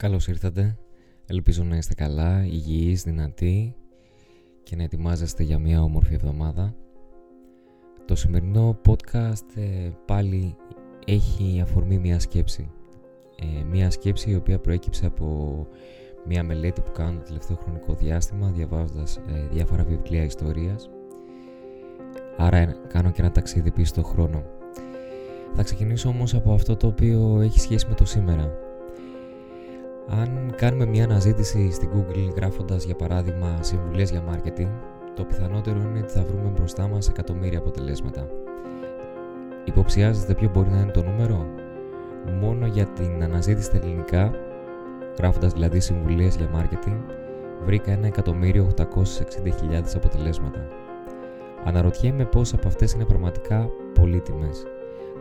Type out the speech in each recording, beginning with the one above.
Καλώς ήρθατε. Ελπίζω να είστε καλά, υγιείς, δυνατοί και να ετοιμάζεστε για μια όμορφη εβδομάδα. Το σημερινό podcast ε, πάλι έχει αφορμή μια σκέψη. Ε, μια σκέψη η οποία προέκυψε από μια μελέτη που κάνω το τελευταίο χρονικό διάστημα διαβάζοντας ε, διάφορα βιβλία ιστορίας. Άρα κάνω και ένα ταξίδι πίσω στον χρόνο. Θα ξεκινήσω όμως από αυτό το οποίο έχει σχέση με το σήμερα αν κάνουμε μια αναζήτηση στην Google γράφοντας για παράδειγμα συμβουλές για marketing, το πιθανότερο είναι ότι θα βρούμε μπροστά μας εκατομμύρια αποτελέσματα. Υποψιάζεστε ποιο μπορεί να είναι το νούμερο; Μόνο για την αναζήτηση στα ελληνικά, γράφοντας δηλαδή συμβουλές για marketing, βρήκα 1.860.000 αποτελέσματα. Αναρωτιέμαι πώς από αυτές είναι πραγματικά πολύτιμες.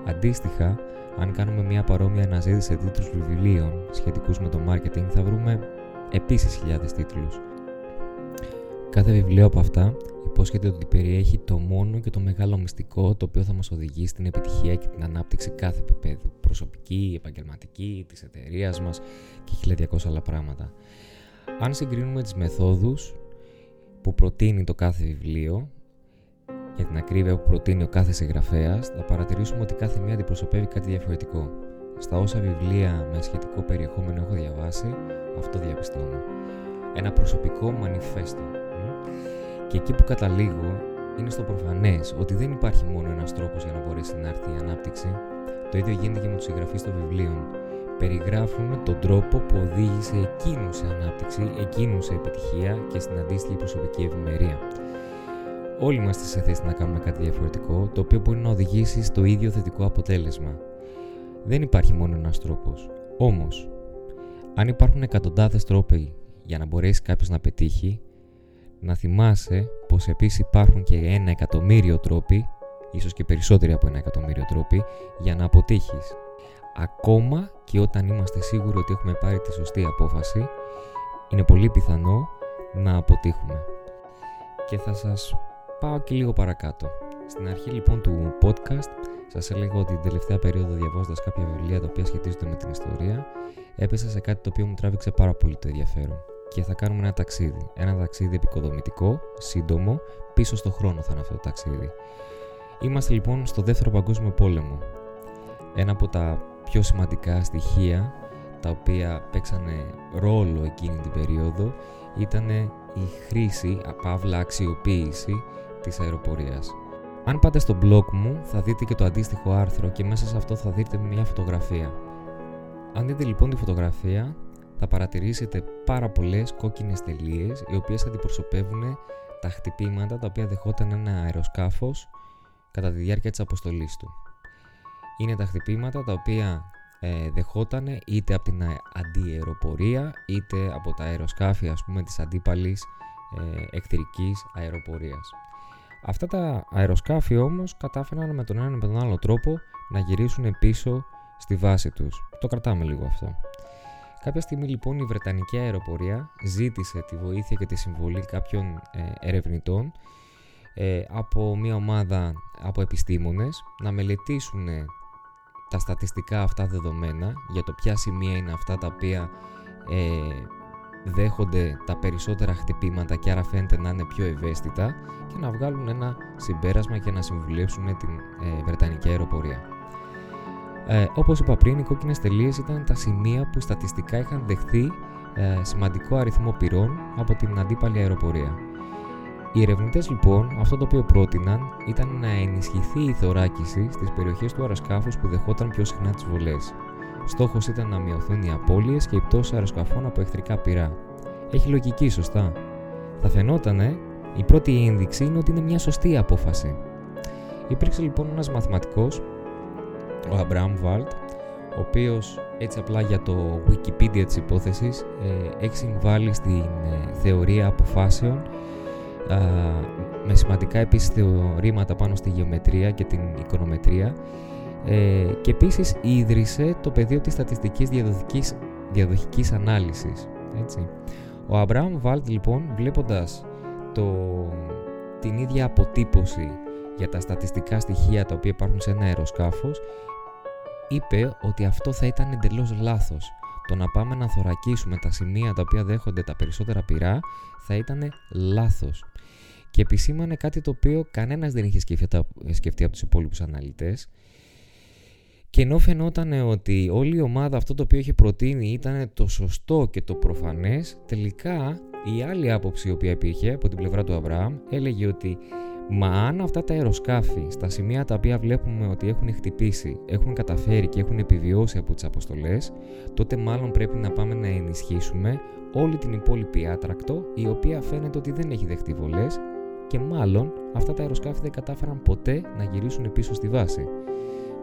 Αντίστοιχα, αν κάνουμε μια παρόμοια αναζήτηση σε τίτλους βιβλίων σχετικούς με το marketing θα βρούμε επίσης χιλιάδες τίτλους. Κάθε βιβλίο από αυτά υπόσχεται ότι περιέχει το μόνο και το μεγάλο μυστικό το οποίο θα μας οδηγεί στην επιτυχία και την ανάπτυξη κάθε επίπεδου, προσωπική, επαγγελματική, της εταιρείας μας και 1200 άλλα πράγματα. Αν συγκρίνουμε τις μεθόδους που προτείνει το κάθε βιβλίο για την ακρίβεια που προτείνει ο κάθε συγγραφέας, θα παρατηρήσουμε ότι κάθε μία αντιπροσωπεύει κάτι διαφορετικό. Στα όσα βιβλία με σχετικό περιεχόμενο έχω διαβάσει, αυτό διαπιστώνω. Ένα προσωπικό μανιφέστο. Και εκεί που καταλήγω είναι στο προφανές ότι δεν υπάρχει μόνο ένας τρόπος για να μπορέσει να έρθει η ανάπτυξη. Το ίδιο γίνεται και με τους συγγραφείς των βιβλίων. Περιγράφουν τον τρόπο που οδήγησε εκείνους σε ανάπτυξη, εκείνους σε επιτυχία και στην αντίστοιχη προσωπική ευημερία. Όλοι είμαστε σε θέση να κάνουμε κάτι διαφορετικό, το οποίο μπορεί να οδηγήσει στο ίδιο θετικό αποτέλεσμα. Δεν υπάρχει μόνο ένας τρόπος. Όμως, αν υπάρχουν εκατοντάδες τρόποι για να μπορέσει κάποιος να πετύχει, να θυμάσαι πως επίσης υπάρχουν και ένα εκατομμύριο τρόποι, ίσως και περισσότεροι από ένα εκατομμύριο τρόποι, για να αποτύχεις. Ακόμα και όταν είμαστε σίγουροι ότι έχουμε πάρει τη σωστή απόφαση, είναι πολύ πιθανό να αποτύχουμε. Και θα σας πάω και λίγο παρακάτω. Στην αρχή λοιπόν του podcast σας έλεγα ότι την τελευταία περίοδο διαβάζοντας κάποια βιβλία τα οποία σχετίζονται με την ιστορία έπεσα σε κάτι το οποίο μου τράβηξε πάρα πολύ το ενδιαφέρον και θα κάνουμε ένα ταξίδι. Ένα ταξίδι επικοδομητικό, σύντομο, πίσω στο χρόνο θα είναι αυτό το ταξίδι. Είμαστε λοιπόν στο δεύτερο παγκόσμιο πόλεμο. Ένα από τα πιο σημαντικά στοιχεία τα οποία παίξανε ρόλο εκείνη την περίοδο ήταν η χρήση, παύλα αξιοποίηση της αεροπορίας. Αν πάτε στο blog μου θα δείτε και το αντίστοιχο άρθρο και μέσα σε αυτό θα δείτε μια φωτογραφία. Αν δείτε λοιπόν τη φωτογραφία θα παρατηρήσετε πάρα πολλές κόκκινες τελείες οι οποίες αντιπροσωπεύουν τα χτυπήματα τα οποία δεχόταν ένα αεροσκάφος κατά τη διάρκεια της αποστολής του. Είναι τα χτυπήματα τα οποία ε, δεχόταν είτε από την αντιαεροπορία είτε από τα αεροσκάφη ας πούμε της αντίπαλης ε, εχθρικής αεροπορίας. Αυτά τα αεροσκάφη όμως κατάφεραν με τον ένα με τον άλλο τρόπο να γυρίσουν πίσω στη βάση τους. Το κρατάμε λίγο αυτό. Κάποια στιγμή λοιπόν η Βρετανική αεροπορία ζήτησε τη βοήθεια και τη συμβολή κάποιων ε, ερευνητών ε, από μια ομάδα από επιστήμονες να μελετήσουν τα στατιστικά αυτά δεδομένα για το ποια σημεία είναι αυτά τα οποία ε, δέχονται τα περισσότερα χτυπήματα και άρα φαίνεται να είναι πιο ευαίσθητα και να βγάλουν ένα συμπέρασμα και να συμβουλεύσουν την ε, Βρετανική αεροπορία. Ε, όπως είπα πριν, οι κόκκινες τελείες ήταν τα σημεία που στατιστικά είχαν δεχθεί ε, σημαντικό αριθμό πυρών από την αντίπαλη αεροπορία. Οι ερευνητές λοιπόν αυτό το οποίο πρότειναν ήταν να ενισχυθεί η θωράκιση στις περιοχές του αεροσκάφους που δεχόταν πιο συχνά τις βολές. Στόχος ήταν να μειωθούν οι απώλειες και οι πτώσεις αεροσκαφών από εχθρικά πυρά. Έχει λογική, σωστά. Θα φαινότανε, η πρώτη ένδειξη είναι ότι είναι μια σωστή απόφαση. Υπήρξε λοιπόν ένας μαθηματικός, ο Αμπραάμ Βάλτ, ο οποίος έτσι απλά για το Wikipedia της υπόθεσης ε, έχει συμβάλει στην ε, θεωρία αποφάσεων με σημαντικά επίσης θεωρήματα πάνω στη γεωμετρία και την οικονομετρία ε, και επίσης ίδρυσε το πεδίο της στατιστικής διαδοχικής, διαδοχικής ανάλυσης. Έτσι. Ο Αμπραάμ Βάλτ λοιπόν βλέποντας το, την ίδια αποτύπωση για τα στατιστικά στοιχεία τα οποία υπάρχουν σε ένα αεροσκάφος είπε ότι αυτό θα ήταν εντελώς λάθος. το να πάμε να θωρακίσουμε τα σημεία τα οποία δέχονται τα περισσότερα πυρά θα ήταν λάθος. Και επισήμανε κάτι το οποίο κανένας δεν είχε σκεφτεί από τους υπόλοιπους αναλυτές και ενώ φαινόταν ότι όλη η ομάδα αυτό το οποίο είχε προτείνει ήταν το σωστό και το προφανές, τελικά η άλλη άποψη η οποία υπήρχε από την πλευρά του Αβραάμ έλεγε ότι Μα αν αυτά τα αεροσκάφη στα σημεία τα οποία βλέπουμε ότι έχουν χτυπήσει, έχουν καταφέρει και έχουν επιβιώσει από τις αποστολές, τότε μάλλον πρέπει να πάμε να ενισχύσουμε όλη την υπόλοιπη άτρακτο, η οποία φαίνεται ότι δεν έχει δεχτεί βολές και μάλλον αυτά τα αεροσκάφη δεν κατάφεραν ποτέ να γυρίσουν πίσω στη βάση.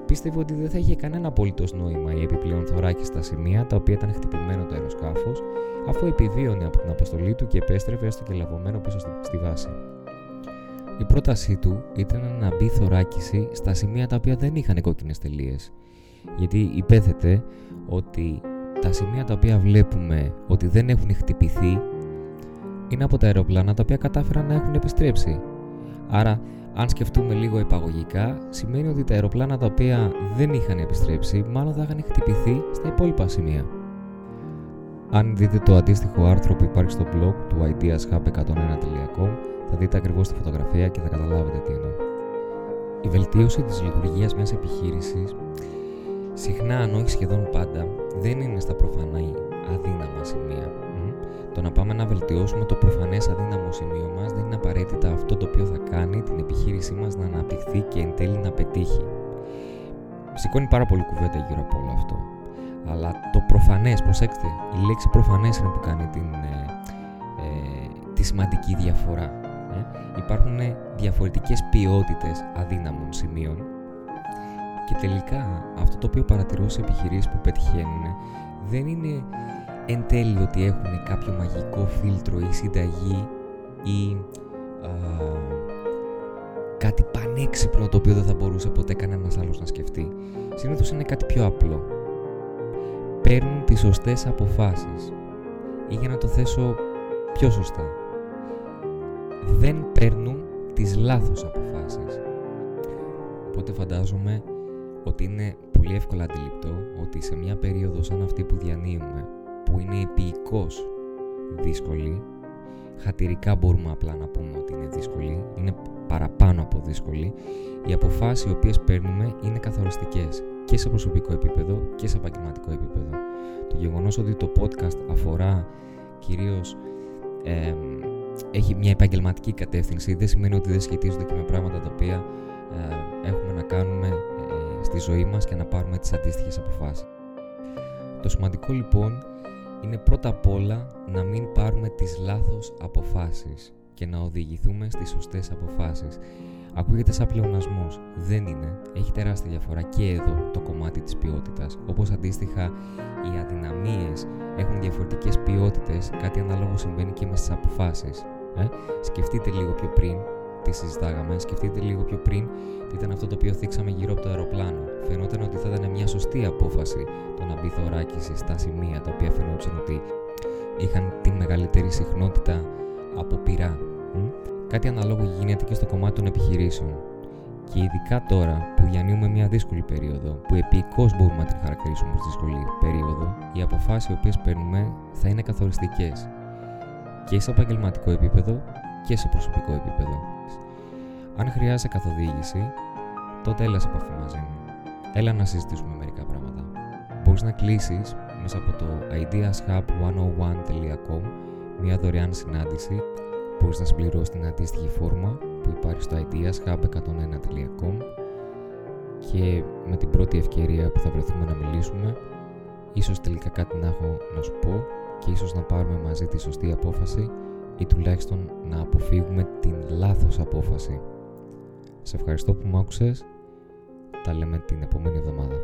Πίστευε ότι δεν θα είχε κανένα απολύτως νόημα η επιπλέον θωράκη στα σημεία τα οποία ήταν χτυπημένο το αεροσκάφος, αφού επιβίωνε από την αποστολή του και επέστρεφε έστω και λαβωμένο πίσω στη βάση. Η πρότασή του ήταν να μπει θωράκιση στα σημεία τα οποία δεν είχαν κόκκινες τελείες. Γιατί υπέθετε ότι τα σημεία τα οποία βλέπουμε ότι δεν έχουν χτυπηθεί είναι από τα αεροπλάνα τα οποία κατάφεραν να έχουν επιστρέψει. Άρα, αν σκεφτούμε λίγο επαγωγικά, σημαίνει ότι τα αεροπλάνα τα οποία δεν είχαν επιστρέψει μάλλον θα είχαν χτυπηθεί στα υπόλοιπα σημεία. Αν δείτε το αντίστοιχο άρθρο που υπάρχει στο blog του ideashub101.com θα δείτε ακριβώς τη φωτογραφία και θα καταλάβετε τι εννοώ. Η βελτίωση της λειτουργίας μιας επιχείρησης συχνά αν όχι σχεδόν πάντα δεν είναι στα προφανά αδύναμα σημεία. Το να πάμε να βελτιώσουμε το προφανές αδύναμο σημείο μας δεν είναι απαραίτητα αυτό το οποίο θα κάνει την επιχείρησή μας να αναπτυχθεί και εν τέλει να πετύχει. Σηκώνει πάρα πολύ κουβέντα γύρω από όλο αυτό. Αλλά το προφανές, προσέξτε, η λέξη προφανές είναι που κάνει την, ε, ε, τη σημαντική διαφορά. Ε. Υπάρχουν διαφορετικές ποιότητες αδύναμων σημείων και τελικά αυτό το οποίο παρατηρώ σε επιχειρήσεις που πετυχαίνουν δεν είναι εν τέλει ότι έχουν κάποιο μαγικό φίλτρο ή συνταγή ή α, κάτι πανέξυπνο το οποίο δεν θα μπορούσε ποτέ κανένας άλλος να σκεφτεί. Συνήθως είναι κάτι πιο απλό. Παίρνουν τις σωστές αποφάσεις ή για να το θέσω πιο σωστά. Δεν παίρνουν τις λάθος αποφάσεις. Οπότε φαντάζομαι ότι είναι πολύ εύκολα αντιληπτό ότι σε μια περίοδο σαν αυτή που διανύουμε που είναι επίοικος. Δύσκολη. Χατηρικά μπορούμε απλά να πούμε ότι είναι δύσκολη. Είναι παραπάνω από δύσκολη. Οι αποφάσεις οι οποίες παίρνουμε είναι καθοριστικές και σε προσωπικό επίπεδο και σε επαγγελματικό επίπεδο. Το γεγονός ότι το podcast αφορά κυρίως ε, έχει μια επαγγελματική κατεύθυνση δεν σημαίνει ότι δεν σχετίζονται και με πράγματα τα οποία ε, έχουμε να κάνουμε ε, στη ζωή μας και να πάρουμε τις αντίστοιχες αποφάσεις. Το σημαντικό λοιπόν είναι πρώτα απ' όλα να μην πάρουμε τις λάθος αποφάσεις και να οδηγηθούμε στις σωστές αποφάσεις. Ακούγεται σαν πλεονασμός. Δεν είναι. Έχει τεράστια διαφορά και εδώ το κομμάτι της ποιότητας. Όπως αντίστοιχα οι αδυναμίες έχουν διαφορετικές ποιότητες, κάτι ανάλογο συμβαίνει και με στις αποφάσεις. Ε; Σκεφτείτε λίγο πιο πριν τι συζητάγαμε, σκεφτείτε λίγο πιο πριν τι ήταν αυτό το οποίο θίξαμε γύρω από το αεροπλάνο. Φαινόταν ότι θα ήταν μια σωστή απόφαση το να μπει θωράκιση στα σημεία τα οποία φαινόταν ότι είχαν τη μεγαλύτερη συχνότητα από πυρά. Κάτι αναλόγω γίνεται και στο κομμάτι των επιχειρήσεων. Και ειδικά τώρα που διανύουμε μια δύσκολη περίοδο, που επίκως μπορούμε να την χαρακτηρίσουμε ως δύσκολη περίοδο, οι αποφάσεις οι οποίες παίρνουμε θα είναι καθοριστικές και σε επαγγελματικό επίπεδο και σε προσωπικό επίπεδο. Αν χρειάζεται καθοδήγηση, τότε έλα σε επαφή μαζί μου. Έλα να συζητήσουμε μερικά πράγματα. Μπορείς να κλείσεις μέσα από το ideashub101.com μια δωρεάν συνάντηση. Μπορείς να συμπληρώσεις την αντίστοιχη φόρμα που υπάρχει στο ideashub101.com και με την πρώτη ευκαιρία που θα βρεθούμε να μιλήσουμε ίσως τελικά κάτι να έχω να σου πω και ίσως να πάρουμε μαζί τη σωστή απόφαση ή τουλάχιστον να αποφύγουμε την λάθος απόφαση. Σε ευχαριστώ που μου άκουσες. Τα λέμε την επόμενη εβδομάδα.